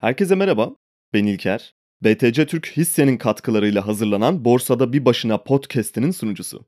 Herkese merhaba, ben İlker. BTC Türk hissenin katkılarıyla hazırlanan Borsada Bir Başına podcast'inin sunucusu.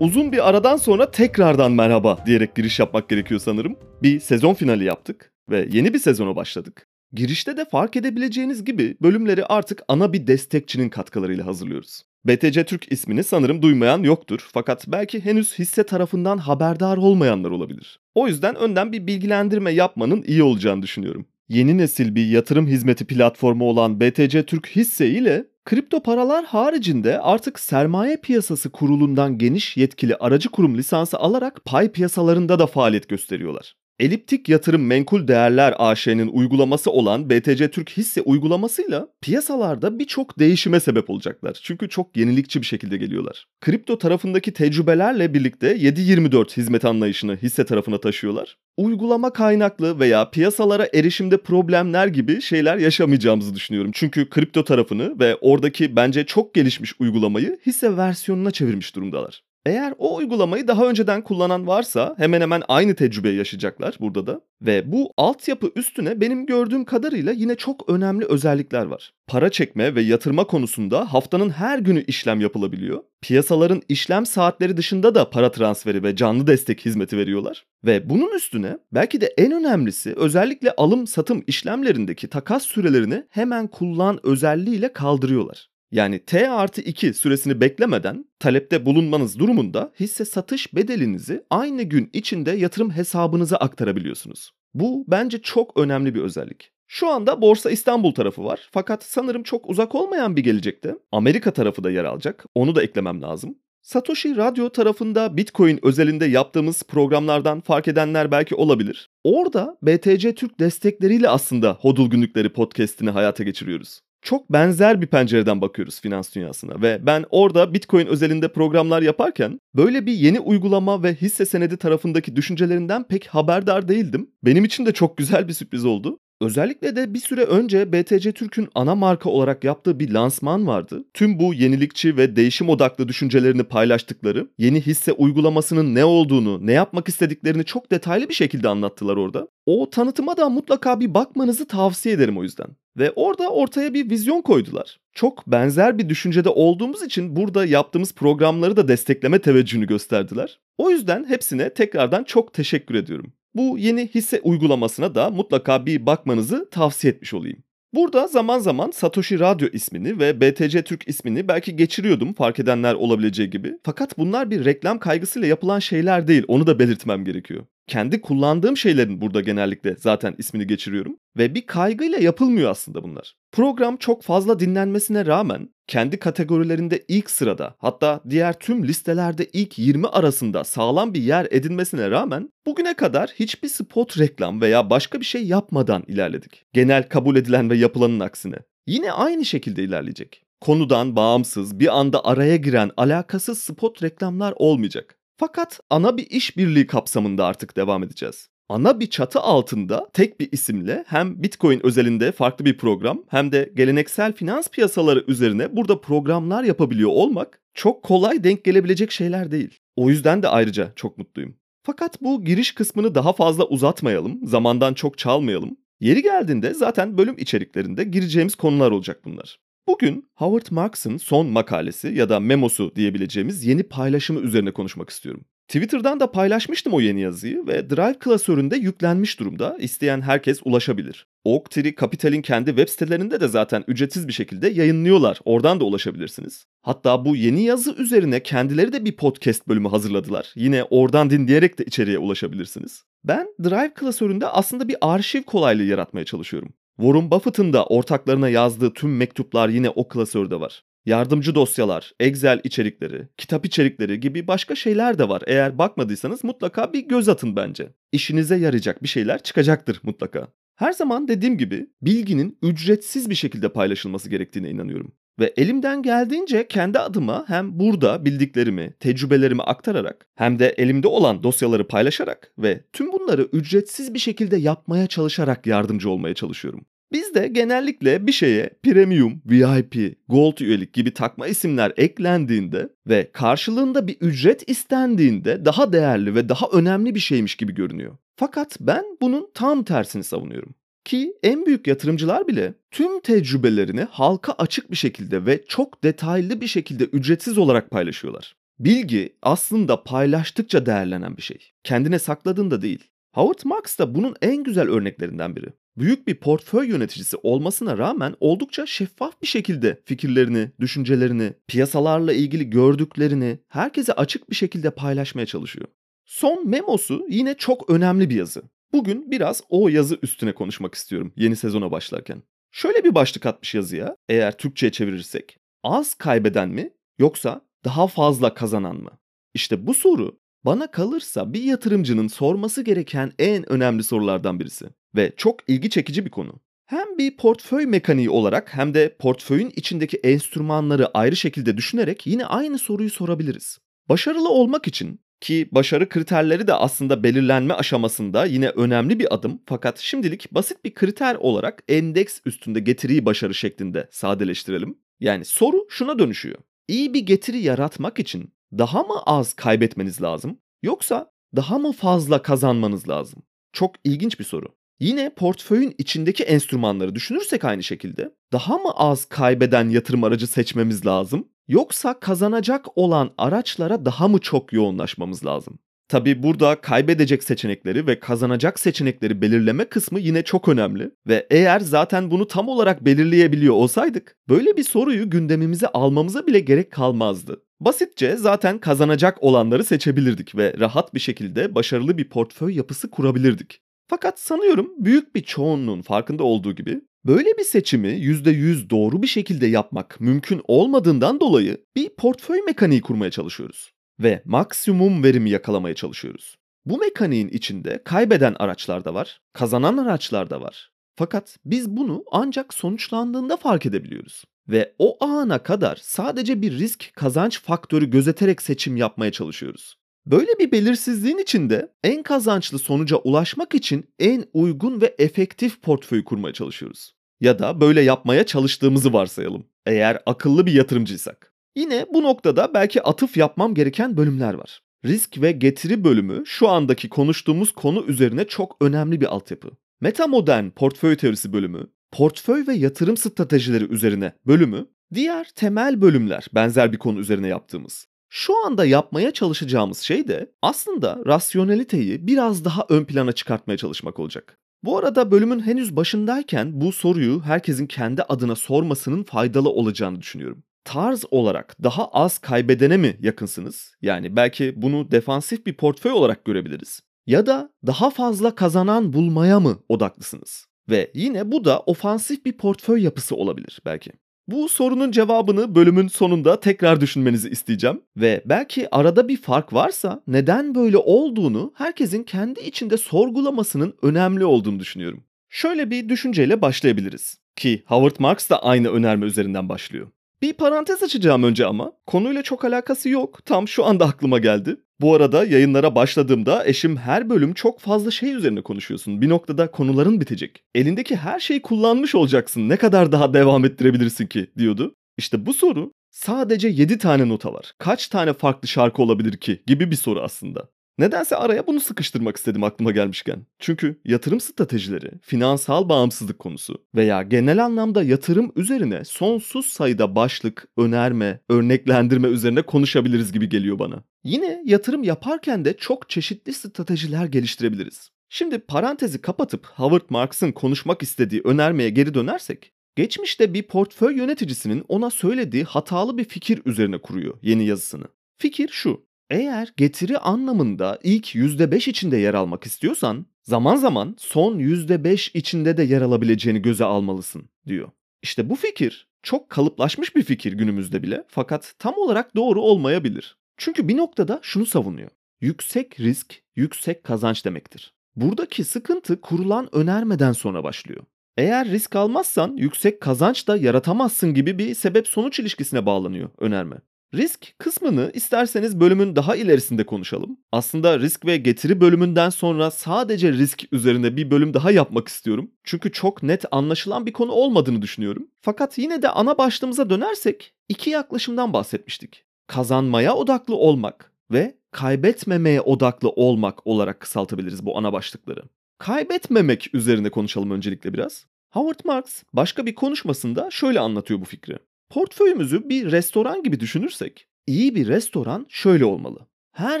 Uzun bir aradan sonra tekrardan merhaba diyerek giriş yapmak gerekiyor sanırım. Bir sezon finali yaptık ve yeni bir sezona başladık. Girişte de fark edebileceğiniz gibi bölümleri artık ana bir destekçinin katkılarıyla hazırlıyoruz. BTC Türk ismini sanırım duymayan yoktur fakat belki henüz hisse tarafından haberdar olmayanlar olabilir. O yüzden önden bir bilgilendirme yapmanın iyi olacağını düşünüyorum. Yeni nesil bir yatırım hizmeti platformu olan BTC Türk hisse ile kripto paralar haricinde artık sermaye piyasası kurulundan geniş yetkili aracı kurum lisansı alarak pay piyasalarında da faaliyet gösteriyorlar. Eliptik Yatırım Menkul Değerler AŞ'nin uygulaması olan BTC Türk hisse uygulamasıyla piyasalarda birçok değişime sebep olacaklar. Çünkü çok yenilikçi bir şekilde geliyorlar. Kripto tarafındaki tecrübelerle birlikte 7-24 hizmet anlayışını hisse tarafına taşıyorlar. Uygulama kaynaklı veya piyasalara erişimde problemler gibi şeyler yaşamayacağımızı düşünüyorum. Çünkü kripto tarafını ve oradaki bence çok gelişmiş uygulamayı hisse versiyonuna çevirmiş durumdalar. Eğer o uygulamayı daha önceden kullanan varsa hemen hemen aynı tecrübeyi yaşayacaklar burada da. Ve bu altyapı üstüne benim gördüğüm kadarıyla yine çok önemli özellikler var. Para çekme ve yatırma konusunda haftanın her günü işlem yapılabiliyor. Piyasaların işlem saatleri dışında da para transferi ve canlı destek hizmeti veriyorlar. Ve bunun üstüne belki de en önemlisi özellikle alım satım işlemlerindeki takas sürelerini hemen kullan özelliğiyle kaldırıyorlar. Yani T artı 2 süresini beklemeden talepte bulunmanız durumunda hisse satış bedelinizi aynı gün içinde yatırım hesabınıza aktarabiliyorsunuz. Bu bence çok önemli bir özellik. Şu anda Borsa İstanbul tarafı var fakat sanırım çok uzak olmayan bir gelecekte Amerika tarafı da yer alacak. Onu da eklemem lazım. Satoshi Radyo tarafında Bitcoin özelinde yaptığımız programlardan fark edenler belki olabilir. Orada BTC Türk destekleriyle aslında Hodul Günlükleri podcast'ini hayata geçiriyoruz çok benzer bir pencereden bakıyoruz finans dünyasına ve ben orada Bitcoin özelinde programlar yaparken böyle bir yeni uygulama ve hisse senedi tarafındaki düşüncelerinden pek haberdar değildim. Benim için de çok güzel bir sürpriz oldu. Özellikle de bir süre önce BTC Türk'ün ana marka olarak yaptığı bir lansman vardı. Tüm bu yenilikçi ve değişim odaklı düşüncelerini paylaştıkları, yeni hisse uygulamasının ne olduğunu, ne yapmak istediklerini çok detaylı bir şekilde anlattılar orada. O tanıtıma da mutlaka bir bakmanızı tavsiye ederim o yüzden. Ve orada ortaya bir vizyon koydular. Çok benzer bir düşüncede olduğumuz için burada yaptığımız programları da destekleme teveccühünü gösterdiler. O yüzden hepsine tekrardan çok teşekkür ediyorum. Bu yeni hisse uygulamasına da mutlaka bir bakmanızı tavsiye etmiş olayım. Burada zaman zaman Satoshi Radyo ismini ve BTC Türk ismini belki geçiriyordum fark edenler olabileceği gibi. Fakat bunlar bir reklam kaygısıyla yapılan şeyler değil onu da belirtmem gerekiyor kendi kullandığım şeylerin burada genellikle zaten ismini geçiriyorum. Ve bir kaygıyla yapılmıyor aslında bunlar. Program çok fazla dinlenmesine rağmen kendi kategorilerinde ilk sırada hatta diğer tüm listelerde ilk 20 arasında sağlam bir yer edinmesine rağmen bugüne kadar hiçbir spot reklam veya başka bir şey yapmadan ilerledik. Genel kabul edilen ve yapılanın aksine. Yine aynı şekilde ilerleyecek. Konudan bağımsız bir anda araya giren alakasız spot reklamlar olmayacak. Fakat ana bir işbirliği kapsamında artık devam edeceğiz. Ana bir çatı altında tek bir isimle hem Bitcoin özelinde farklı bir program hem de geleneksel finans piyasaları üzerine burada programlar yapabiliyor olmak çok kolay denk gelebilecek şeyler değil. O yüzden de ayrıca çok mutluyum. Fakat bu giriş kısmını daha fazla uzatmayalım, zamandan çok çalmayalım. Yeri geldiğinde zaten bölüm içeriklerinde gireceğimiz konular olacak bunlar. Bugün Howard Marks'ın son makalesi ya da memosu diyebileceğimiz yeni paylaşımı üzerine konuşmak istiyorum. Twitter'dan da paylaşmıştım o yeni yazıyı ve Drive klasöründe yüklenmiş durumda. İsteyen herkes ulaşabilir. Oaktree Capital'in kendi web sitelerinde de zaten ücretsiz bir şekilde yayınlıyorlar. Oradan da ulaşabilirsiniz. Hatta bu yeni yazı üzerine kendileri de bir podcast bölümü hazırladılar. Yine oradan dinleyerek de içeriye ulaşabilirsiniz. Ben Drive klasöründe aslında bir arşiv kolaylığı yaratmaya çalışıyorum. Warren Buffett'ın da ortaklarına yazdığı tüm mektuplar yine o klasörde var. Yardımcı dosyalar, Excel içerikleri, kitap içerikleri gibi başka şeyler de var. Eğer bakmadıysanız mutlaka bir göz atın bence. İşinize yarayacak bir şeyler çıkacaktır mutlaka. Her zaman dediğim gibi bilginin ücretsiz bir şekilde paylaşılması gerektiğine inanıyorum. Ve elimden geldiğince kendi adıma hem burada bildiklerimi, tecrübelerimi aktararak hem de elimde olan dosyaları paylaşarak ve tüm bunları ücretsiz bir şekilde yapmaya çalışarak yardımcı olmaya çalışıyorum. Bizde genellikle bir şeye premium, VIP, gold üyelik gibi takma isimler eklendiğinde ve karşılığında bir ücret istendiğinde daha değerli ve daha önemli bir şeymiş gibi görünüyor. Fakat ben bunun tam tersini savunuyorum. Ki en büyük yatırımcılar bile tüm tecrübelerini halka açık bir şekilde ve çok detaylı bir şekilde ücretsiz olarak paylaşıyorlar. Bilgi aslında paylaştıkça değerlenen bir şey. Kendine sakladığında değil. Howard Marks da bunun en güzel örneklerinden biri. Büyük bir portföy yöneticisi olmasına rağmen oldukça şeffaf bir şekilde fikirlerini, düşüncelerini, piyasalarla ilgili gördüklerini herkese açık bir şekilde paylaşmaya çalışıyor. Son memosu yine çok önemli bir yazı. Bugün biraz o yazı üstüne konuşmak istiyorum yeni sezona başlarken. Şöyle bir başlık atmış yazıya eğer Türkçe'ye çevirirsek. Az kaybeden mi yoksa daha fazla kazanan mı? İşte bu soru bana kalırsa bir yatırımcının sorması gereken en önemli sorulardan birisi ve çok ilgi çekici bir konu. Hem bir portföy mekaniği olarak hem de portföyün içindeki enstrümanları ayrı şekilde düşünerek yine aynı soruyu sorabiliriz. Başarılı olmak için ki başarı kriterleri de aslında belirlenme aşamasında yine önemli bir adım fakat şimdilik basit bir kriter olarak endeks üstünde getiriyi başarı şeklinde sadeleştirelim. Yani soru şuna dönüşüyor. İyi bir getiri yaratmak için daha mı az kaybetmeniz lazım yoksa daha mı fazla kazanmanız lazım? Çok ilginç bir soru. Yine portföyün içindeki enstrümanları düşünürsek aynı şekilde daha mı az kaybeden yatırım aracı seçmemiz lazım yoksa kazanacak olan araçlara daha mı çok yoğunlaşmamız lazım? Tabi burada kaybedecek seçenekleri ve kazanacak seçenekleri belirleme kısmı yine çok önemli ve eğer zaten bunu tam olarak belirleyebiliyor olsaydık böyle bir soruyu gündemimize almamıza bile gerek kalmazdı. Basitçe zaten kazanacak olanları seçebilirdik ve rahat bir şekilde başarılı bir portföy yapısı kurabilirdik. Fakat sanıyorum büyük bir çoğunluğun farkında olduğu gibi böyle bir seçimi %100 doğru bir şekilde yapmak mümkün olmadığından dolayı bir portföy mekaniği kurmaya çalışıyoruz ve maksimum verimi yakalamaya çalışıyoruz. Bu mekaniğin içinde kaybeden araçlar da var, kazanan araçlar da var. Fakat biz bunu ancak sonuçlandığında fark edebiliyoruz. Ve o ana kadar sadece bir risk kazanç faktörü gözeterek seçim yapmaya çalışıyoruz. Böyle bir belirsizliğin içinde en kazançlı sonuca ulaşmak için en uygun ve efektif portföyü kurmaya çalışıyoruz. Ya da böyle yapmaya çalıştığımızı varsayalım. Eğer akıllı bir yatırımcıysak. Yine bu noktada belki atıf yapmam gereken bölümler var. Risk ve getiri bölümü şu andaki konuştuğumuz konu üzerine çok önemli bir altyapı. Metamodern portföy teorisi bölümü, portföy ve yatırım stratejileri üzerine bölümü, diğer temel bölümler benzer bir konu üzerine yaptığımız. Şu anda yapmaya çalışacağımız şey de aslında rasyoneliteyi biraz daha ön plana çıkartmaya çalışmak olacak. Bu arada bölümün henüz başındayken bu soruyu herkesin kendi adına sormasının faydalı olacağını düşünüyorum. Tarz olarak daha az kaybedene mi yakınsınız? Yani belki bunu defansif bir portföy olarak görebiliriz. Ya da daha fazla kazanan bulmaya mı odaklısınız? Ve yine bu da ofansif bir portföy yapısı olabilir belki. Bu sorunun cevabını bölümün sonunda tekrar düşünmenizi isteyeceğim ve belki arada bir fark varsa neden böyle olduğunu herkesin kendi içinde sorgulamasının önemli olduğunu düşünüyorum. Şöyle bir düşünceyle başlayabiliriz ki Howard Marks da aynı önerme üzerinden başlıyor. Bir parantez açacağım önce ama konuyla çok alakası yok. Tam şu anda aklıma geldi. Bu arada yayınlara başladığımda eşim her bölüm çok fazla şey üzerine konuşuyorsun. Bir noktada konuların bitecek. Elindeki her şeyi kullanmış olacaksın. Ne kadar daha devam ettirebilirsin ki diyordu. İşte bu soru sadece 7 tane nota var. Kaç tane farklı şarkı olabilir ki gibi bir soru aslında. Nedense araya bunu sıkıştırmak istedim aklıma gelmişken. Çünkü yatırım stratejileri, finansal bağımsızlık konusu veya genel anlamda yatırım üzerine sonsuz sayıda başlık, önerme, örneklendirme üzerine konuşabiliriz gibi geliyor bana. Yine yatırım yaparken de çok çeşitli stratejiler geliştirebiliriz. Şimdi parantezi kapatıp Howard Marks'ın konuşmak istediği önermeye geri dönersek, geçmişte bir portföy yöneticisinin ona söylediği hatalı bir fikir üzerine kuruyor yeni yazısını. Fikir şu. Eğer getiri anlamında ilk %5 içinde yer almak istiyorsan zaman zaman son %5 içinde de yer alabileceğini göze almalısın diyor. İşte bu fikir çok kalıplaşmış bir fikir günümüzde bile fakat tam olarak doğru olmayabilir. Çünkü bir noktada şunu savunuyor. Yüksek risk, yüksek kazanç demektir. Buradaki sıkıntı kurulan önermeden sonra başlıyor. Eğer risk almazsan yüksek kazanç da yaratamazsın gibi bir sebep sonuç ilişkisine bağlanıyor önerme. Risk kısmını isterseniz bölümün daha ilerisinde konuşalım. Aslında risk ve getiri bölümünden sonra sadece risk üzerine bir bölüm daha yapmak istiyorum. Çünkü çok net anlaşılan bir konu olmadığını düşünüyorum. Fakat yine de ana başlığımıza dönersek iki yaklaşımdan bahsetmiştik. Kazanmaya odaklı olmak ve kaybetmemeye odaklı olmak olarak kısaltabiliriz bu ana başlıkları. Kaybetmemek üzerine konuşalım öncelikle biraz. Howard Marks başka bir konuşmasında şöyle anlatıyor bu fikri. Portföyümüzü bir restoran gibi düşünürsek, iyi bir restoran şöyle olmalı. Her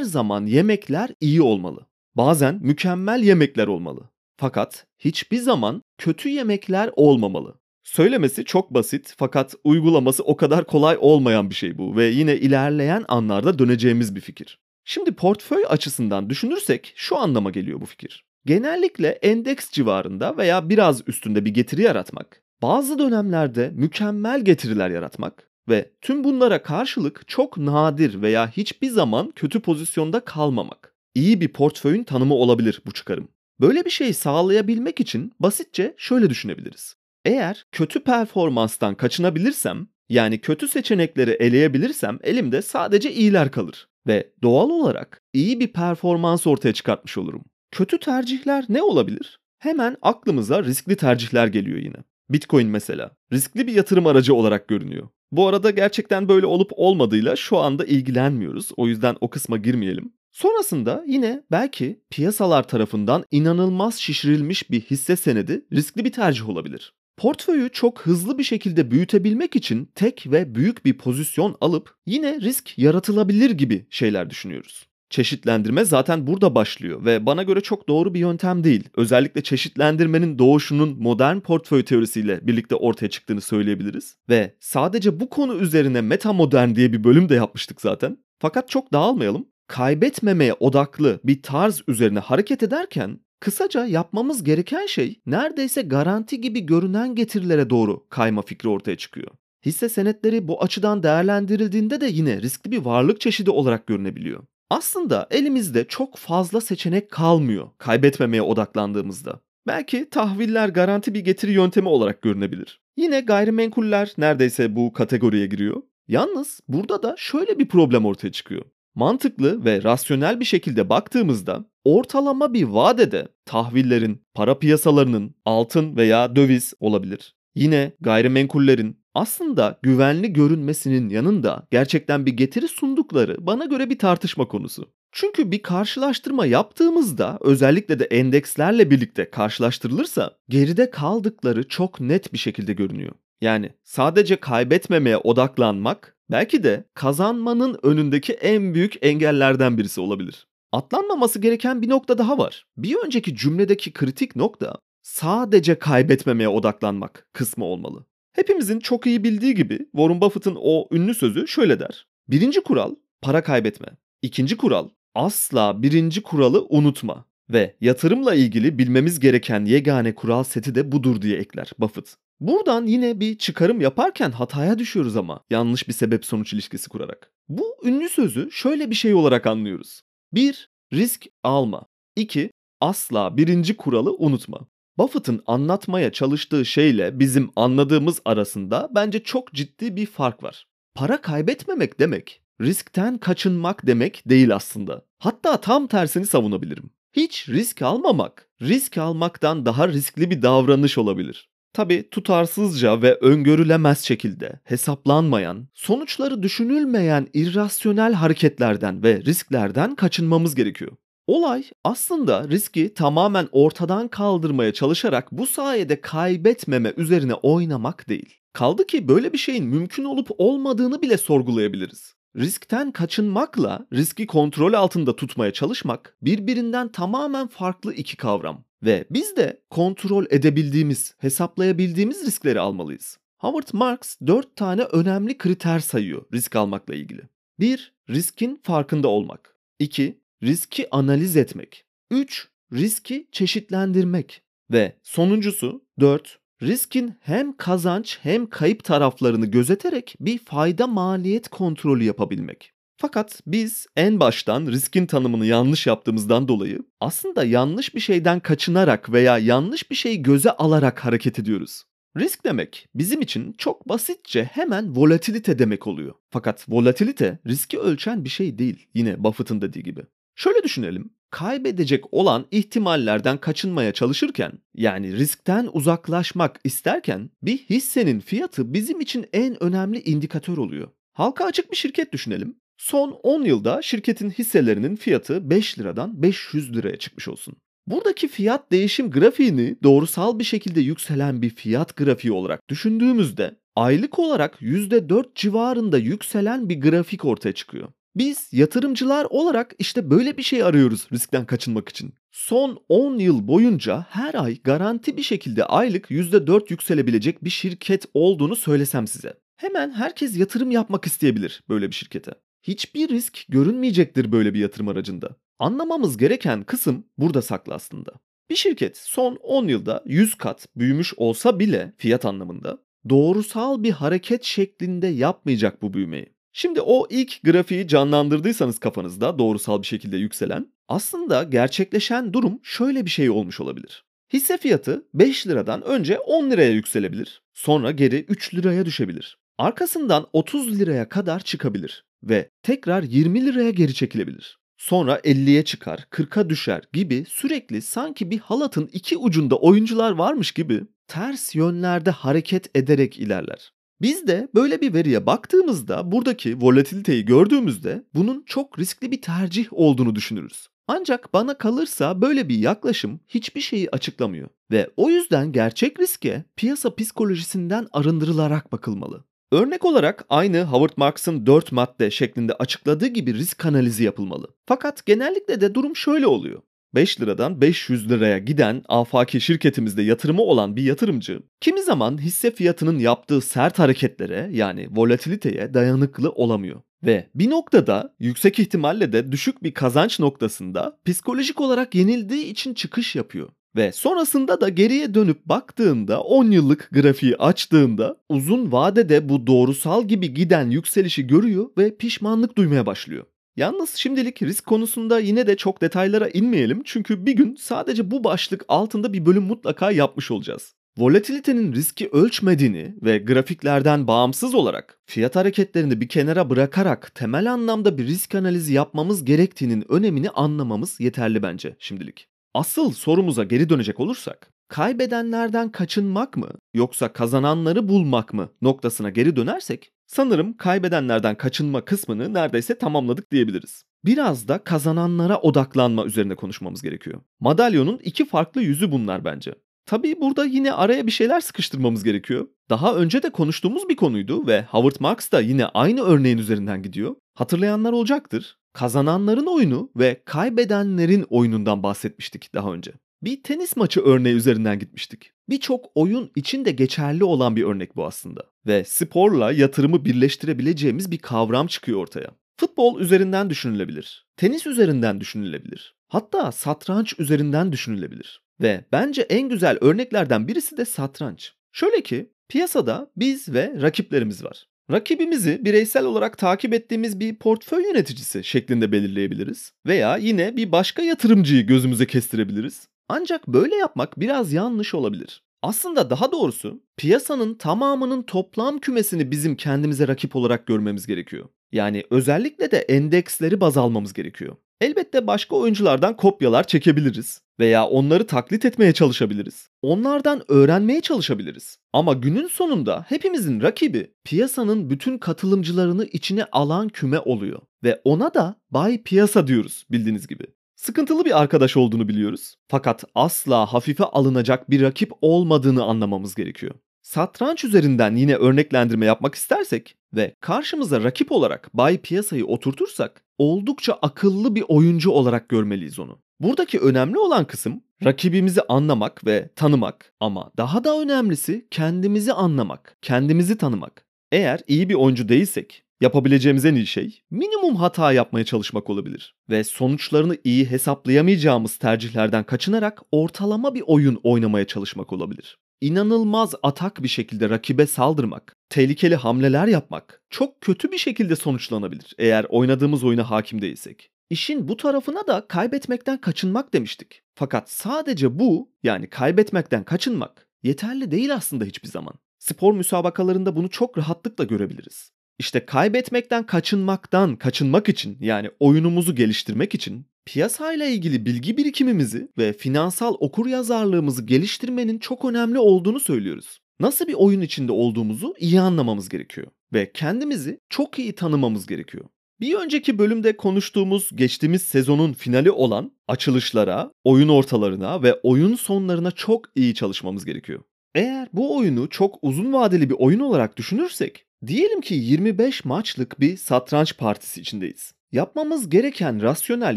zaman yemekler iyi olmalı. Bazen mükemmel yemekler olmalı. Fakat hiçbir zaman kötü yemekler olmamalı. Söylemesi çok basit fakat uygulaması o kadar kolay olmayan bir şey bu ve yine ilerleyen anlarda döneceğimiz bir fikir. Şimdi portföy açısından düşünürsek şu anlama geliyor bu fikir. Genellikle endeks civarında veya biraz üstünde bir getiri yaratmak, bazı dönemlerde mükemmel getiriler yaratmak ve tüm bunlara karşılık çok nadir veya hiçbir zaman kötü pozisyonda kalmamak. İyi bir portföyün tanımı olabilir bu çıkarım. Böyle bir şey sağlayabilmek için basitçe şöyle düşünebiliriz. Eğer kötü performanstan kaçınabilirsem, yani kötü seçenekleri eleyebilirsem elimde sadece iyiler kalır ve doğal olarak iyi bir performans ortaya çıkartmış olurum. Kötü tercihler ne olabilir? Hemen aklımıza riskli tercihler geliyor yine. Bitcoin mesela riskli bir yatırım aracı olarak görünüyor. Bu arada gerçekten böyle olup olmadığıyla şu anda ilgilenmiyoruz. O yüzden o kısma girmeyelim. Sonrasında yine belki piyasalar tarafından inanılmaz şişirilmiş bir hisse senedi riskli bir tercih olabilir. Portföyü çok hızlı bir şekilde büyütebilmek için tek ve büyük bir pozisyon alıp yine risk yaratılabilir gibi şeyler düşünüyoruz. Çeşitlendirme zaten burada başlıyor ve bana göre çok doğru bir yöntem değil. Özellikle çeşitlendirmenin doğuşunun modern portföy teorisiyle birlikte ortaya çıktığını söyleyebiliriz. Ve sadece bu konu üzerine meta modern diye bir bölüm de yapmıştık zaten. Fakat çok dağılmayalım. Kaybetmemeye odaklı bir tarz üzerine hareket ederken kısaca yapmamız gereken şey neredeyse garanti gibi görünen getirilere doğru kayma fikri ortaya çıkıyor. Hisse senetleri bu açıdan değerlendirildiğinde de yine riskli bir varlık çeşidi olarak görünebiliyor. Aslında elimizde çok fazla seçenek kalmıyor kaybetmemeye odaklandığımızda. Belki tahviller garanti bir getiri yöntemi olarak görünebilir. Yine gayrimenkuller neredeyse bu kategoriye giriyor. Yalnız burada da şöyle bir problem ortaya çıkıyor. Mantıklı ve rasyonel bir şekilde baktığımızda ortalama bir vadede tahvillerin, para piyasalarının, altın veya döviz olabilir. Yine gayrimenkullerin, aslında güvenli görünmesinin yanında gerçekten bir getiri sundukları bana göre bir tartışma konusu. Çünkü bir karşılaştırma yaptığımızda özellikle de endekslerle birlikte karşılaştırılırsa geride kaldıkları çok net bir şekilde görünüyor. Yani sadece kaybetmemeye odaklanmak belki de kazanmanın önündeki en büyük engellerden birisi olabilir. Atlanmaması gereken bir nokta daha var. Bir önceki cümledeki kritik nokta sadece kaybetmemeye odaklanmak kısmı olmalı. Hepimizin çok iyi bildiği gibi Warren Buffett'ın o ünlü sözü şöyle der. Birinci kural para kaybetme. İkinci kural asla birinci kuralı unutma. Ve yatırımla ilgili bilmemiz gereken yegane kural seti de budur diye ekler Buffett. Buradan yine bir çıkarım yaparken hataya düşüyoruz ama yanlış bir sebep sonuç ilişkisi kurarak. Bu ünlü sözü şöyle bir şey olarak anlıyoruz. 1. Risk alma. 2. Asla birinci kuralı unutma. Buffett'ın anlatmaya çalıştığı şeyle bizim anladığımız arasında bence çok ciddi bir fark var. Para kaybetmemek demek, riskten kaçınmak demek değil aslında. Hatta tam tersini savunabilirim. Hiç risk almamak, risk almaktan daha riskli bir davranış olabilir. Tabi tutarsızca ve öngörülemez şekilde hesaplanmayan, sonuçları düşünülmeyen irrasyonel hareketlerden ve risklerden kaçınmamız gerekiyor. Olay aslında riski tamamen ortadan kaldırmaya çalışarak bu sayede kaybetmeme üzerine oynamak değil. Kaldı ki böyle bir şeyin mümkün olup olmadığını bile sorgulayabiliriz. Riskten kaçınmakla riski kontrol altında tutmaya çalışmak birbirinden tamamen farklı iki kavram ve biz de kontrol edebildiğimiz, hesaplayabildiğimiz riskleri almalıyız. Howard Marks 4 tane önemli kriter sayıyor risk almakla ilgili. 1. Riskin farkında olmak. 2 riski analiz etmek. 3. Riski çeşitlendirmek. Ve sonuncusu 4. Riskin hem kazanç hem kayıp taraflarını gözeterek bir fayda maliyet kontrolü yapabilmek. Fakat biz en baştan riskin tanımını yanlış yaptığımızdan dolayı aslında yanlış bir şeyden kaçınarak veya yanlış bir şey göze alarak hareket ediyoruz. Risk demek bizim için çok basitçe hemen volatilite demek oluyor. Fakat volatilite riski ölçen bir şey değil. Yine Buffett'ın dediği gibi. Şöyle düşünelim. Kaybedecek olan ihtimallerden kaçınmaya çalışırken yani riskten uzaklaşmak isterken bir hissenin fiyatı bizim için en önemli indikatör oluyor. Halka açık bir şirket düşünelim. Son 10 yılda şirketin hisselerinin fiyatı 5 liradan 500 liraya çıkmış olsun. Buradaki fiyat değişim grafiğini doğrusal bir şekilde yükselen bir fiyat grafiği olarak düşündüğümüzde aylık olarak %4 civarında yükselen bir grafik ortaya çıkıyor. Biz yatırımcılar olarak işte böyle bir şey arıyoruz riskten kaçınmak için. Son 10 yıl boyunca her ay garanti bir şekilde aylık %4 yükselebilecek bir şirket olduğunu söylesem size. Hemen herkes yatırım yapmak isteyebilir böyle bir şirkete. Hiçbir risk görünmeyecektir böyle bir yatırım aracında. Anlamamız gereken kısım burada saklı aslında. Bir şirket son 10 yılda 100 kat büyümüş olsa bile fiyat anlamında doğrusal bir hareket şeklinde yapmayacak bu büyümeyi. Şimdi o ilk grafiği canlandırdıysanız kafanızda doğrusal bir şekilde yükselen aslında gerçekleşen durum şöyle bir şey olmuş olabilir. Hisse fiyatı 5 liradan önce 10 liraya yükselebilir. Sonra geri 3 liraya düşebilir. Arkasından 30 liraya kadar çıkabilir ve tekrar 20 liraya geri çekilebilir. Sonra 50'ye çıkar, 40'a düşer gibi sürekli sanki bir halatın iki ucunda oyuncular varmış gibi ters yönlerde hareket ederek ilerler. Biz de böyle bir veriye baktığımızda buradaki volatiliteyi gördüğümüzde bunun çok riskli bir tercih olduğunu düşünürüz. Ancak bana kalırsa böyle bir yaklaşım hiçbir şeyi açıklamıyor ve o yüzden gerçek riske piyasa psikolojisinden arındırılarak bakılmalı. Örnek olarak aynı Howard Marks'ın 4 madde şeklinde açıkladığı gibi risk analizi yapılmalı. Fakat genellikle de durum şöyle oluyor. 5 liradan 500 liraya giden afaki şirketimizde yatırımı olan bir yatırımcı kimi zaman hisse fiyatının yaptığı sert hareketlere yani volatiliteye dayanıklı olamıyor. Ve bir noktada yüksek ihtimalle de düşük bir kazanç noktasında psikolojik olarak yenildiği için çıkış yapıyor. Ve sonrasında da geriye dönüp baktığında 10 yıllık grafiği açtığında uzun vadede bu doğrusal gibi giden yükselişi görüyor ve pişmanlık duymaya başlıyor. Yalnız şimdilik risk konusunda yine de çok detaylara inmeyelim çünkü bir gün sadece bu başlık altında bir bölüm mutlaka yapmış olacağız. Volatilitenin riski ölçmediğini ve grafiklerden bağımsız olarak fiyat hareketlerini bir kenara bırakarak temel anlamda bir risk analizi yapmamız gerektiğinin önemini anlamamız yeterli bence şimdilik. Asıl sorumuza geri dönecek olursak, kaybedenlerden kaçınmak mı yoksa kazananları bulmak mı noktasına geri dönersek, sanırım kaybedenlerden kaçınma kısmını neredeyse tamamladık diyebiliriz. Biraz da kazananlara odaklanma üzerine konuşmamız gerekiyor. Madalyonun iki farklı yüzü bunlar bence. Tabii burada yine araya bir şeyler sıkıştırmamız gerekiyor. Daha önce de konuştuğumuz bir konuydu ve Howard Marks da yine aynı örneğin üzerinden gidiyor. Hatırlayanlar olacaktır. Kazananların oyunu ve kaybedenlerin oyunundan bahsetmiştik daha önce. Bir tenis maçı örneği üzerinden gitmiştik. Birçok oyun için de geçerli olan bir örnek bu aslında. Ve sporla yatırımı birleştirebileceğimiz bir kavram çıkıyor ortaya. Futbol üzerinden düşünülebilir. Tenis üzerinden düşünülebilir. Hatta satranç üzerinden düşünülebilir. Ve bence en güzel örneklerden birisi de satranç. Şöyle ki piyasada biz ve rakiplerimiz var. Rakibimizi bireysel olarak takip ettiğimiz bir portföy yöneticisi şeklinde belirleyebiliriz veya yine bir başka yatırımcıyı gözümüze kestirebiliriz. Ancak böyle yapmak biraz yanlış olabilir. Aslında daha doğrusu piyasanın tamamının toplam kümesini bizim kendimize rakip olarak görmemiz gerekiyor. Yani özellikle de endeksleri baz almamız gerekiyor. Elbette başka oyunculardan kopyalar çekebiliriz veya onları taklit etmeye çalışabiliriz. Onlardan öğrenmeye çalışabiliriz. Ama günün sonunda hepimizin rakibi piyasanın bütün katılımcılarını içine alan küme oluyor ve ona da Bay Piyasa diyoruz bildiğiniz gibi. Sıkıntılı bir arkadaş olduğunu biliyoruz. Fakat asla hafife alınacak bir rakip olmadığını anlamamız gerekiyor. Satranç üzerinden yine örneklendirme yapmak istersek ve karşımıza rakip olarak Bay Piyasa'yı oturtursak oldukça akıllı bir oyuncu olarak görmeliyiz onu. Buradaki önemli olan kısım rakibimizi anlamak ve tanımak ama daha da önemlisi kendimizi anlamak, kendimizi tanımak. Eğer iyi bir oyuncu değilsek yapabileceğimiz en iyi şey minimum hata yapmaya çalışmak olabilir ve sonuçlarını iyi hesaplayamayacağımız tercihlerden kaçınarak ortalama bir oyun oynamaya çalışmak olabilir inanılmaz atak bir şekilde rakibe saldırmak, tehlikeli hamleler yapmak çok kötü bir şekilde sonuçlanabilir eğer oynadığımız oyuna hakim değilsek. İşin bu tarafına da kaybetmekten kaçınmak demiştik. Fakat sadece bu yani kaybetmekten kaçınmak yeterli değil aslında hiçbir zaman. Spor müsabakalarında bunu çok rahatlıkla görebiliriz. İşte kaybetmekten kaçınmaktan kaçınmak için yani oyunumuzu geliştirmek için piyasayla ilgili bilgi birikimimizi ve finansal okur yazarlığımızı geliştirmenin çok önemli olduğunu söylüyoruz. Nasıl bir oyun içinde olduğumuzu iyi anlamamız gerekiyor ve kendimizi çok iyi tanımamız gerekiyor. Bir önceki bölümde konuştuğumuz geçtiğimiz sezonun finali olan açılışlara, oyun ortalarına ve oyun sonlarına çok iyi çalışmamız gerekiyor. Eğer bu oyunu çok uzun vadeli bir oyun olarak düşünürsek, diyelim ki 25 maçlık bir satranç partisi içindeyiz. Yapmamız gereken rasyonel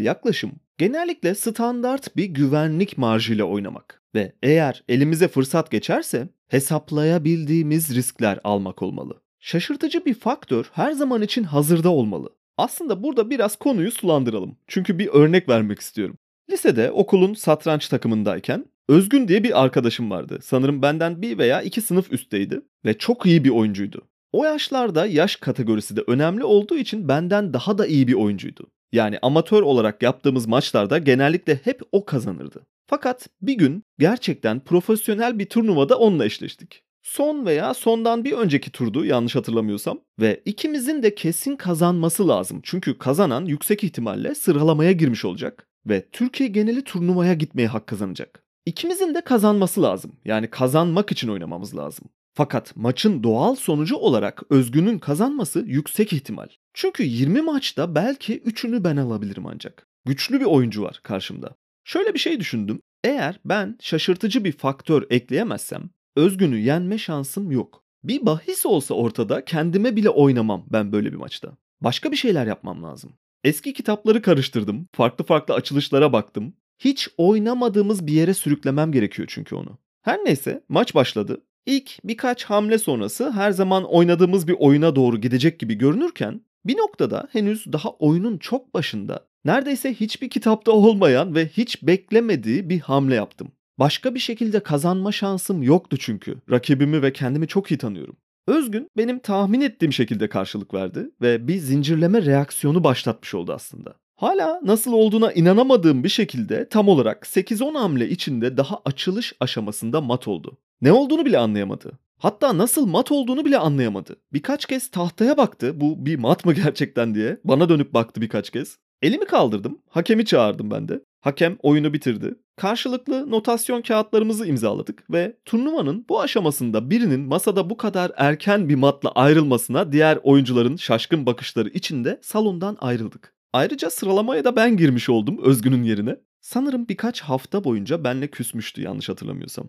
yaklaşım genellikle standart bir güvenlik marjıyla oynamak ve eğer elimize fırsat geçerse hesaplayabildiğimiz riskler almak olmalı. Şaşırtıcı bir faktör her zaman için hazırda olmalı. Aslında burada biraz konuyu sulandıralım. Çünkü bir örnek vermek istiyorum. Lisede okulun satranç takımındayken Özgün diye bir arkadaşım vardı. Sanırım benden bir veya iki sınıf üstteydi ve çok iyi bir oyuncuydu. O yaşlarda yaş kategorisi de önemli olduğu için benden daha da iyi bir oyuncuydu. Yani amatör olarak yaptığımız maçlarda genellikle hep o kazanırdı. Fakat bir gün gerçekten profesyonel bir turnuvada onunla eşleştik. Son veya sondan bir önceki turdu yanlış hatırlamıyorsam ve ikimizin de kesin kazanması lazım. Çünkü kazanan yüksek ihtimalle sıralamaya girmiş olacak ve Türkiye geneli turnuvaya gitmeye hak kazanacak. İkimizin de kazanması lazım. Yani kazanmak için oynamamız lazım. Fakat maçın doğal sonucu olarak Özgün'ün kazanması yüksek ihtimal. Çünkü 20 maçta belki 3'ünü ben alabilirim ancak. Güçlü bir oyuncu var karşımda. Şöyle bir şey düşündüm. Eğer ben şaşırtıcı bir faktör ekleyemezsem Özgün'ü yenme şansım yok. Bir bahis olsa ortada kendime bile oynamam ben böyle bir maçta. Başka bir şeyler yapmam lazım. Eski kitapları karıştırdım, farklı farklı açılışlara baktım. Hiç oynamadığımız bir yere sürüklemem gerekiyor çünkü onu. Her neyse maç başladı. İlk birkaç hamle sonrası her zaman oynadığımız bir oyuna doğru gidecek gibi görünürken bir noktada henüz daha oyunun çok başında neredeyse hiçbir kitapta olmayan ve hiç beklemediği bir hamle yaptım. Başka bir şekilde kazanma şansım yoktu çünkü. Rakibimi ve kendimi çok iyi tanıyorum. Özgün benim tahmin ettiğim şekilde karşılık verdi ve bir zincirleme reaksiyonu başlatmış oldu aslında. Hala nasıl olduğuna inanamadığım bir şekilde tam olarak 8-10 hamle içinde daha açılış aşamasında mat oldu. Ne olduğunu bile anlayamadı. Hatta nasıl mat olduğunu bile anlayamadı. Birkaç kez tahtaya baktı bu bir mat mı gerçekten diye. Bana dönüp baktı birkaç kez. Elimi kaldırdım. Hakemi çağırdım ben de. Hakem oyunu bitirdi. Karşılıklı notasyon kağıtlarımızı imzaladık ve turnuvanın bu aşamasında birinin masada bu kadar erken bir matla ayrılmasına diğer oyuncuların şaşkın bakışları içinde salondan ayrıldık. Ayrıca sıralamaya da ben girmiş oldum Özgün'ün yerine. Sanırım birkaç hafta boyunca benle küsmüştü yanlış hatırlamıyorsam.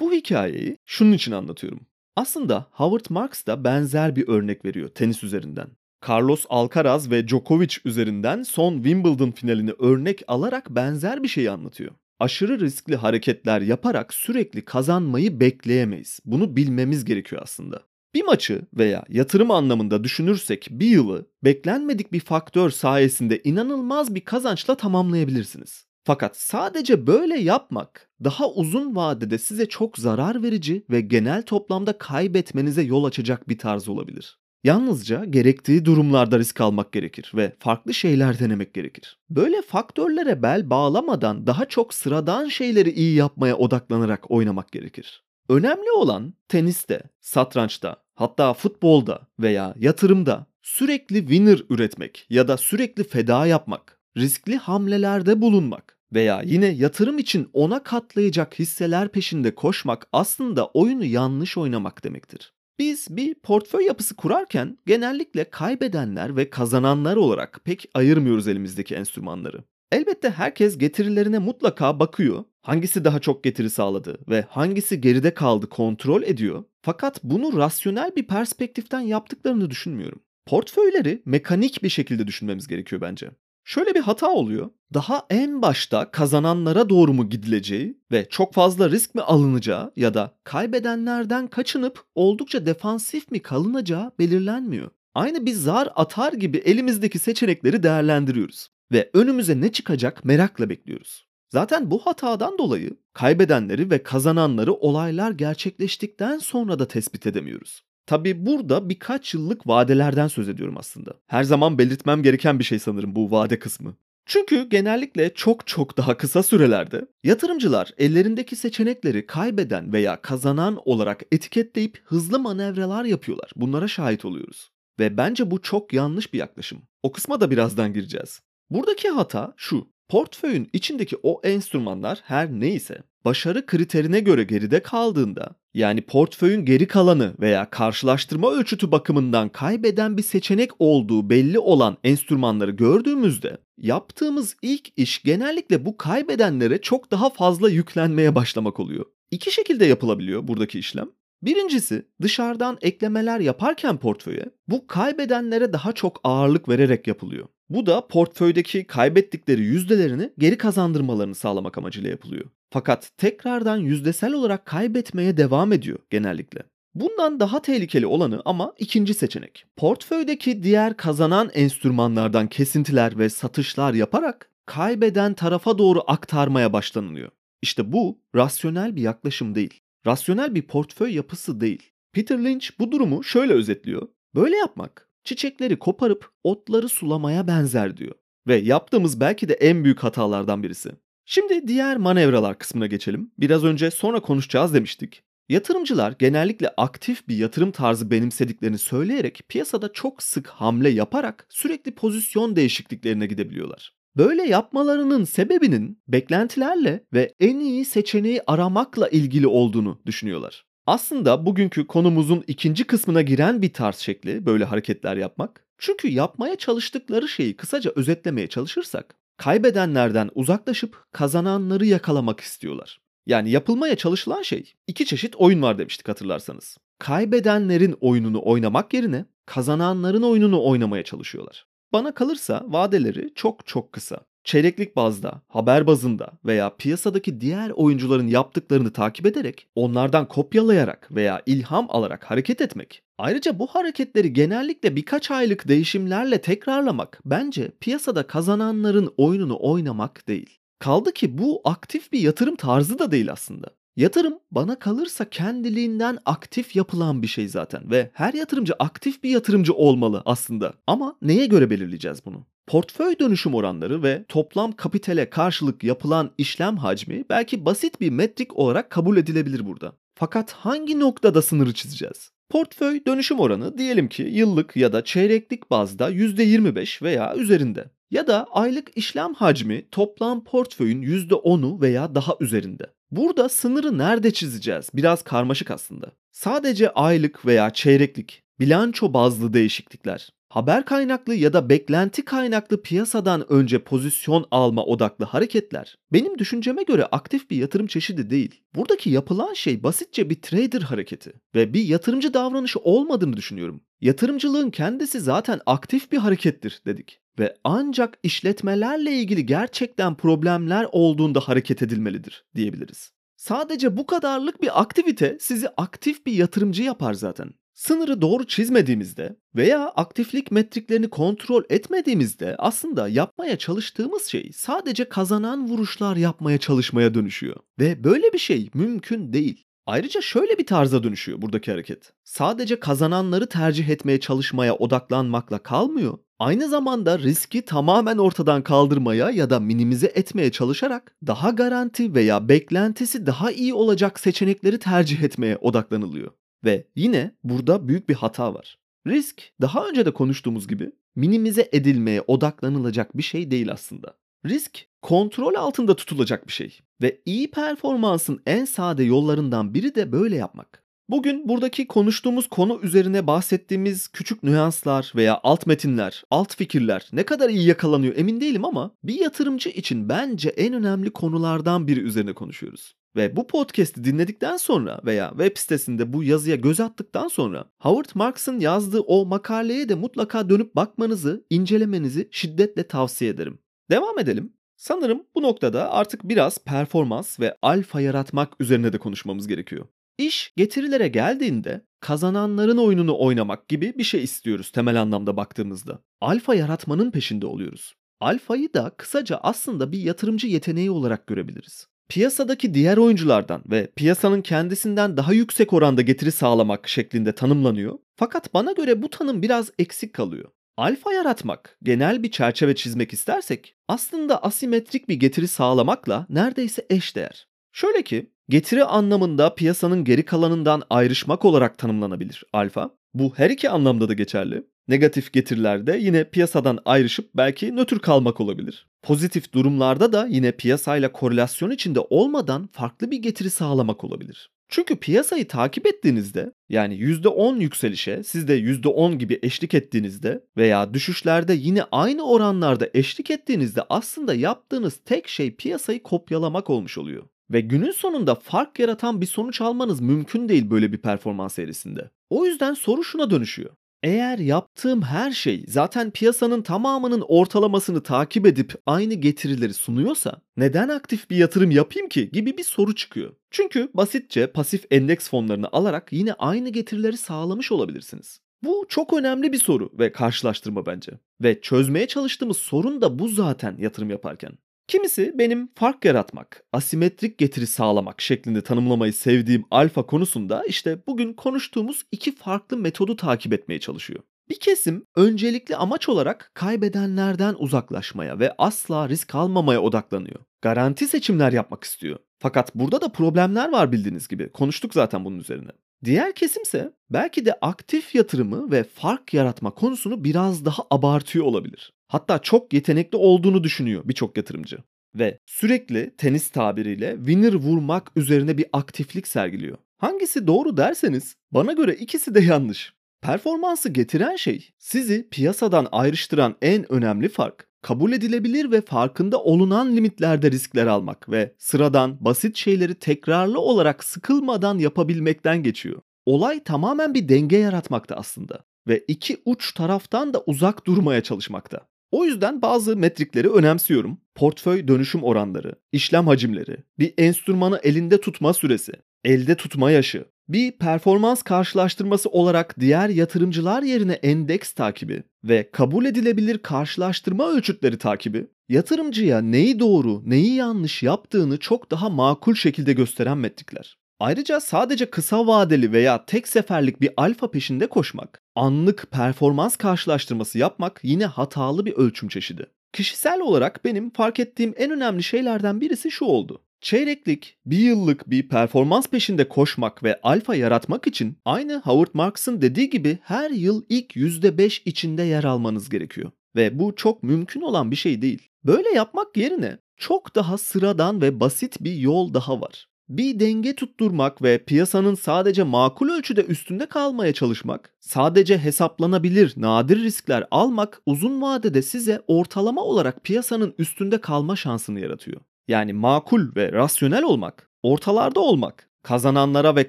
Bu hikayeyi şunun için anlatıyorum. Aslında Howard Marks da benzer bir örnek veriyor tenis üzerinden. Carlos Alcaraz ve Djokovic üzerinden son Wimbledon finalini örnek alarak benzer bir şeyi anlatıyor. Aşırı riskli hareketler yaparak sürekli kazanmayı bekleyemeyiz. Bunu bilmemiz gerekiyor aslında. Bir maçı veya yatırım anlamında düşünürsek bir yılı beklenmedik bir faktör sayesinde inanılmaz bir kazançla tamamlayabilirsiniz. Fakat sadece böyle yapmak daha uzun vadede size çok zarar verici ve genel toplamda kaybetmenize yol açacak bir tarz olabilir. Yalnızca gerektiği durumlarda risk almak gerekir ve farklı şeyler denemek gerekir. Böyle faktörlere bel bağlamadan daha çok sıradan şeyleri iyi yapmaya odaklanarak oynamak gerekir. Önemli olan teniste, satrançta, hatta futbolda veya yatırımda sürekli winner üretmek ya da sürekli feda yapmak, riskli hamlelerde bulunmak veya yine yatırım için ona katlayacak hisseler peşinde koşmak aslında oyunu yanlış oynamak demektir. Biz bir portföy yapısı kurarken genellikle kaybedenler ve kazananlar olarak pek ayırmıyoruz elimizdeki enstrümanları. Elbette herkes getirilerine mutlaka bakıyor. Hangisi daha çok getiri sağladı ve hangisi geride kaldı kontrol ediyor. Fakat bunu rasyonel bir perspektiften yaptıklarını düşünmüyorum. Portföyleri mekanik bir şekilde düşünmemiz gerekiyor bence. Şöyle bir hata oluyor. Daha en başta kazananlara doğru mu gidileceği ve çok fazla risk mi alınacağı ya da kaybedenlerden kaçınıp oldukça defansif mi kalınacağı belirlenmiyor. Aynı bir zar atar gibi elimizdeki seçenekleri değerlendiriyoruz ve önümüze ne çıkacak merakla bekliyoruz. Zaten bu hatadan dolayı kaybedenleri ve kazananları olaylar gerçekleştikten sonra da tespit edemiyoruz. Tabi burada birkaç yıllık vadelerden söz ediyorum aslında. Her zaman belirtmem gereken bir şey sanırım bu vade kısmı. Çünkü genellikle çok çok daha kısa sürelerde yatırımcılar ellerindeki seçenekleri kaybeden veya kazanan olarak etiketleyip hızlı manevralar yapıyorlar. Bunlara şahit oluyoruz. Ve bence bu çok yanlış bir yaklaşım. O kısma da birazdan gireceğiz. Buradaki hata şu. Portföyün içindeki o enstrümanlar her neyse başarı kriterine göre geride kaldığında yani portföyün geri kalanı veya karşılaştırma ölçütü bakımından kaybeden bir seçenek olduğu belli olan enstrümanları gördüğümüzde yaptığımız ilk iş genellikle bu kaybedenlere çok daha fazla yüklenmeye başlamak oluyor. İki şekilde yapılabiliyor buradaki işlem. Birincisi dışarıdan eklemeler yaparken portföye bu kaybedenlere daha çok ağırlık vererek yapılıyor. Bu da portföydeki kaybettikleri yüzdelerini geri kazandırmalarını sağlamak amacıyla yapılıyor. Fakat tekrardan yüzdesel olarak kaybetmeye devam ediyor genellikle. Bundan daha tehlikeli olanı ama ikinci seçenek. Portföydeki diğer kazanan enstrümanlardan kesintiler ve satışlar yaparak kaybeden tarafa doğru aktarmaya başlanılıyor. İşte bu rasyonel bir yaklaşım değil. Rasyonel bir portföy yapısı değil. Peter Lynch bu durumu şöyle özetliyor. Böyle yapmak çiçekleri koparıp otları sulamaya benzer diyor. Ve yaptığımız belki de en büyük hatalardan birisi. Şimdi diğer manevralar kısmına geçelim. Biraz önce sonra konuşacağız demiştik. Yatırımcılar genellikle aktif bir yatırım tarzı benimsediklerini söyleyerek piyasada çok sık hamle yaparak sürekli pozisyon değişikliklerine gidebiliyorlar. Böyle yapmalarının sebebinin beklentilerle ve en iyi seçeneği aramakla ilgili olduğunu düşünüyorlar. Aslında bugünkü konumuzun ikinci kısmına giren bir tarz şekli böyle hareketler yapmak. Çünkü yapmaya çalıştıkları şeyi kısaca özetlemeye çalışırsak kaybedenlerden uzaklaşıp kazananları yakalamak istiyorlar. Yani yapılmaya çalışılan şey iki çeşit oyun var demiştik hatırlarsanız. Kaybedenlerin oyununu oynamak yerine kazananların oyununu oynamaya çalışıyorlar. Bana kalırsa vadeleri çok çok kısa. Çeyreklik bazda, haber bazında veya piyasadaki diğer oyuncuların yaptıklarını takip ederek, onlardan kopyalayarak veya ilham alarak hareket etmek. Ayrıca bu hareketleri genellikle birkaç aylık değişimlerle tekrarlamak bence piyasada kazananların oyununu oynamak değil. Kaldı ki bu aktif bir yatırım tarzı da değil aslında. Yatırım bana kalırsa kendiliğinden aktif yapılan bir şey zaten ve her yatırımcı aktif bir yatırımcı olmalı aslında. Ama neye göre belirleyeceğiz bunu? Portföy dönüşüm oranları ve toplam kapitale karşılık yapılan işlem hacmi belki basit bir metrik olarak kabul edilebilir burada. Fakat hangi noktada sınırı çizeceğiz? Portföy dönüşüm oranı diyelim ki yıllık ya da çeyreklik bazda %25 veya üzerinde. Ya da aylık işlem hacmi toplam portföyün %10'u veya daha üzerinde. Burada sınırı nerede çizeceğiz? Biraz karmaşık aslında. Sadece aylık veya çeyreklik, bilanço bazlı değişiklikler, haber kaynaklı ya da beklenti kaynaklı piyasadan önce pozisyon alma odaklı hareketler benim düşünceme göre aktif bir yatırım çeşidi değil. Buradaki yapılan şey basitçe bir trader hareketi ve bir yatırımcı davranışı olmadığını düşünüyorum. Yatırımcılığın kendisi zaten aktif bir harekettir dedik ve ancak işletmelerle ilgili gerçekten problemler olduğunda hareket edilmelidir diyebiliriz. Sadece bu kadarlık bir aktivite sizi aktif bir yatırımcı yapar zaten. Sınırı doğru çizmediğimizde veya aktiflik metriklerini kontrol etmediğimizde aslında yapmaya çalıştığımız şey sadece kazanan vuruşlar yapmaya çalışmaya dönüşüyor. Ve böyle bir şey mümkün değil. Ayrıca şöyle bir tarza dönüşüyor buradaki hareket. Sadece kazananları tercih etmeye çalışmaya odaklanmakla kalmıyor. Aynı zamanda riski tamamen ortadan kaldırmaya ya da minimize etmeye çalışarak daha garanti veya beklentisi daha iyi olacak seçenekleri tercih etmeye odaklanılıyor. Ve yine burada büyük bir hata var. Risk daha önce de konuştuğumuz gibi minimize edilmeye odaklanılacak bir şey değil aslında. Risk kontrol altında tutulacak bir şey ve iyi performansın en sade yollarından biri de böyle yapmak. Bugün buradaki konuştuğumuz konu üzerine bahsettiğimiz küçük nüanslar veya alt metinler, alt fikirler ne kadar iyi yakalanıyor emin değilim ama bir yatırımcı için bence en önemli konulardan biri üzerine konuşuyoruz. Ve bu podcast'i dinledikten sonra veya web sitesinde bu yazıya göz attıktan sonra Howard Marks'ın yazdığı o makaleye de mutlaka dönüp bakmanızı, incelemenizi şiddetle tavsiye ederim. Devam edelim. Sanırım bu noktada artık biraz performans ve alfa yaratmak üzerine de konuşmamız gerekiyor. İş getirilere geldiğinde kazananların oyununu oynamak gibi bir şey istiyoruz temel anlamda baktığımızda. Alfa yaratmanın peşinde oluyoruz. Alfayı da kısaca aslında bir yatırımcı yeteneği olarak görebiliriz. Piyasadaki diğer oyunculardan ve piyasanın kendisinden daha yüksek oranda getiri sağlamak şeklinde tanımlanıyor. Fakat bana göre bu tanım biraz eksik kalıyor. Alfa yaratmak, genel bir çerçeve çizmek istersek aslında asimetrik bir getiri sağlamakla neredeyse eşdeğer. Şöyle ki getiri anlamında piyasanın geri kalanından ayrışmak olarak tanımlanabilir alfa. Bu her iki anlamda da geçerli. Negatif getirilerde yine piyasadan ayrışıp belki nötr kalmak olabilir. Pozitif durumlarda da yine piyasayla korelasyon içinde olmadan farklı bir getiri sağlamak olabilir. Çünkü piyasayı takip ettiğinizde yani %10 yükselişe siz de %10 gibi eşlik ettiğinizde veya düşüşlerde yine aynı oranlarda eşlik ettiğinizde aslında yaptığınız tek şey piyasayı kopyalamak olmuş oluyor. Ve günün sonunda fark yaratan bir sonuç almanız mümkün değil böyle bir performans eğrisinde. O yüzden soru şuna dönüşüyor. Eğer yaptığım her şey zaten piyasanın tamamının ortalamasını takip edip aynı getirileri sunuyorsa neden aktif bir yatırım yapayım ki gibi bir soru çıkıyor. Çünkü basitçe pasif endeks fonlarını alarak yine aynı getirileri sağlamış olabilirsiniz. Bu çok önemli bir soru ve karşılaştırma bence. Ve çözmeye çalıştığımız sorun da bu zaten yatırım yaparken. Kimisi benim fark yaratmak, asimetrik getiri sağlamak şeklinde tanımlamayı sevdiğim alfa konusunda işte bugün konuştuğumuz iki farklı metodu takip etmeye çalışıyor. Bir kesim öncelikli amaç olarak kaybedenlerden uzaklaşmaya ve asla risk almamaya odaklanıyor. Garanti seçimler yapmak istiyor. Fakat burada da problemler var bildiğiniz gibi. Konuştuk zaten bunun üzerine. Diğer kesimse belki de aktif yatırımı ve fark yaratma konusunu biraz daha abartıyor olabilir. Hatta çok yetenekli olduğunu düşünüyor birçok yatırımcı ve sürekli tenis tabiriyle winner vurmak üzerine bir aktiflik sergiliyor. Hangisi doğru derseniz bana göre ikisi de yanlış. Performansı getiren şey sizi piyasadan ayrıştıran en önemli fark kabul edilebilir ve farkında olunan limitlerde riskler almak ve sıradan basit şeyleri tekrarlı olarak sıkılmadan yapabilmekten geçiyor. Olay tamamen bir denge yaratmakta aslında ve iki uç taraftan da uzak durmaya çalışmakta. O yüzden bazı metrikleri önemsiyorum. Portföy dönüşüm oranları, işlem hacimleri, bir enstrümanı elinde tutma süresi, elde tutma yaşı, bir performans karşılaştırması olarak diğer yatırımcılar yerine endeks takibi ve kabul edilebilir karşılaştırma ölçütleri takibi yatırımcıya neyi doğru, neyi yanlış yaptığını çok daha makul şekilde gösteren metrikler. Ayrıca sadece kısa vadeli veya tek seferlik bir alfa peşinde koşmak, anlık performans karşılaştırması yapmak yine hatalı bir ölçüm çeşidi. Kişisel olarak benim fark ettiğim en önemli şeylerden birisi şu oldu. Çeyreklik, bir yıllık bir performans peşinde koşmak ve alfa yaratmak için aynı Howard Marks'ın dediği gibi her yıl ilk %5 içinde yer almanız gerekiyor. Ve bu çok mümkün olan bir şey değil. Böyle yapmak yerine çok daha sıradan ve basit bir yol daha var. Bir denge tutturmak ve piyasanın sadece makul ölçüde üstünde kalmaya çalışmak, sadece hesaplanabilir nadir riskler almak uzun vadede size ortalama olarak piyasanın üstünde kalma şansını yaratıyor. Yani makul ve rasyonel olmak, ortalarda olmak, kazananlara ve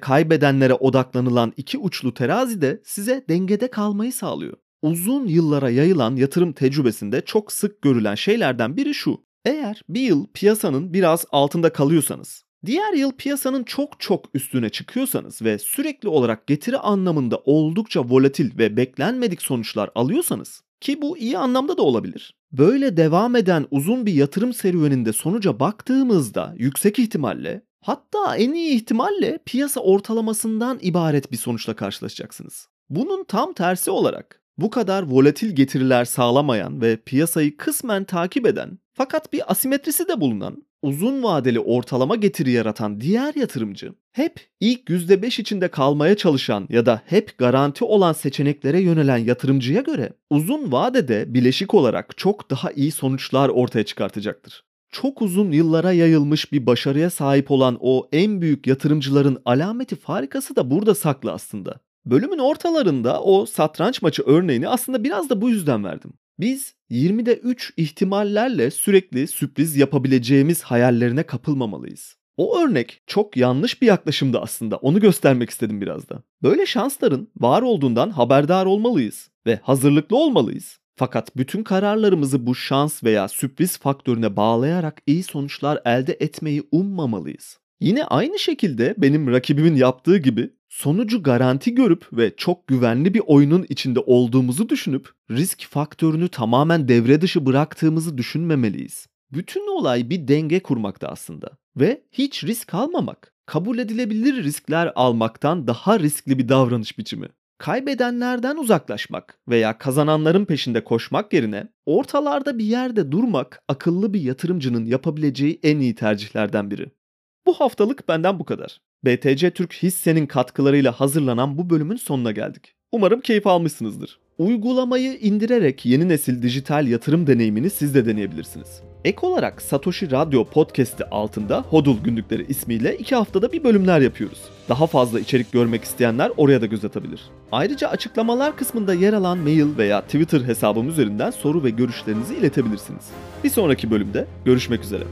kaybedenlere odaklanılan iki uçlu terazi de size dengede kalmayı sağlıyor. Uzun yıllara yayılan yatırım tecrübesinde çok sık görülen şeylerden biri şu. Eğer bir yıl piyasanın biraz altında kalıyorsanız, diğer yıl piyasanın çok çok üstüne çıkıyorsanız ve sürekli olarak getiri anlamında oldukça volatil ve beklenmedik sonuçlar alıyorsanız ki bu iyi anlamda da olabilir. Böyle devam eden uzun bir yatırım serüveninde sonuca baktığımızda yüksek ihtimalle hatta en iyi ihtimalle piyasa ortalamasından ibaret bir sonuçla karşılaşacaksınız. Bunun tam tersi olarak bu kadar volatil getiriler sağlamayan ve piyasayı kısmen takip eden fakat bir asimetrisi de bulunan uzun vadeli ortalama getiri yaratan diğer yatırımcı hep ilk %5 içinde kalmaya çalışan ya da hep garanti olan seçeneklere yönelen yatırımcıya göre uzun vadede bileşik olarak çok daha iyi sonuçlar ortaya çıkartacaktır. Çok uzun yıllara yayılmış bir başarıya sahip olan o en büyük yatırımcıların alameti farikası da burada saklı aslında. Bölümün ortalarında o satranç maçı örneğini aslında biraz da bu yüzden verdim. Biz 20'de 3 ihtimallerle sürekli sürpriz yapabileceğimiz hayallerine kapılmamalıyız. O örnek çok yanlış bir yaklaşımdı aslında. Onu göstermek istedim biraz da. Böyle şansların var olduğundan haberdar olmalıyız ve hazırlıklı olmalıyız. Fakat bütün kararlarımızı bu şans veya sürpriz faktörüne bağlayarak iyi sonuçlar elde etmeyi ummamalıyız. Yine aynı şekilde benim rakibimin yaptığı gibi sonucu garanti görüp ve çok güvenli bir oyunun içinde olduğumuzu düşünüp risk faktörünü tamamen devre dışı bıraktığımızı düşünmemeliyiz. Bütün olay bir denge kurmakta aslında ve hiç risk almamak kabul edilebilir riskler almaktan daha riskli bir davranış biçimi. Kaybedenlerden uzaklaşmak veya kazananların peşinde koşmak yerine ortalarda bir yerde durmak akıllı bir yatırımcının yapabileceği en iyi tercihlerden biri. Bu haftalık benden bu kadar. BTC Türk hissenin katkılarıyla hazırlanan bu bölümün sonuna geldik. Umarım keyif almışsınızdır. Uygulamayı indirerek yeni nesil dijital yatırım deneyimini siz de deneyebilirsiniz. Ek olarak Satoshi Radyo Podcast'i altında Hodul Günlükleri ismiyle iki haftada bir bölümler yapıyoruz. Daha fazla içerik görmek isteyenler oraya da göz atabilir. Ayrıca açıklamalar kısmında yer alan mail veya Twitter hesabım üzerinden soru ve görüşlerinizi iletebilirsiniz. Bir sonraki bölümde görüşmek üzere.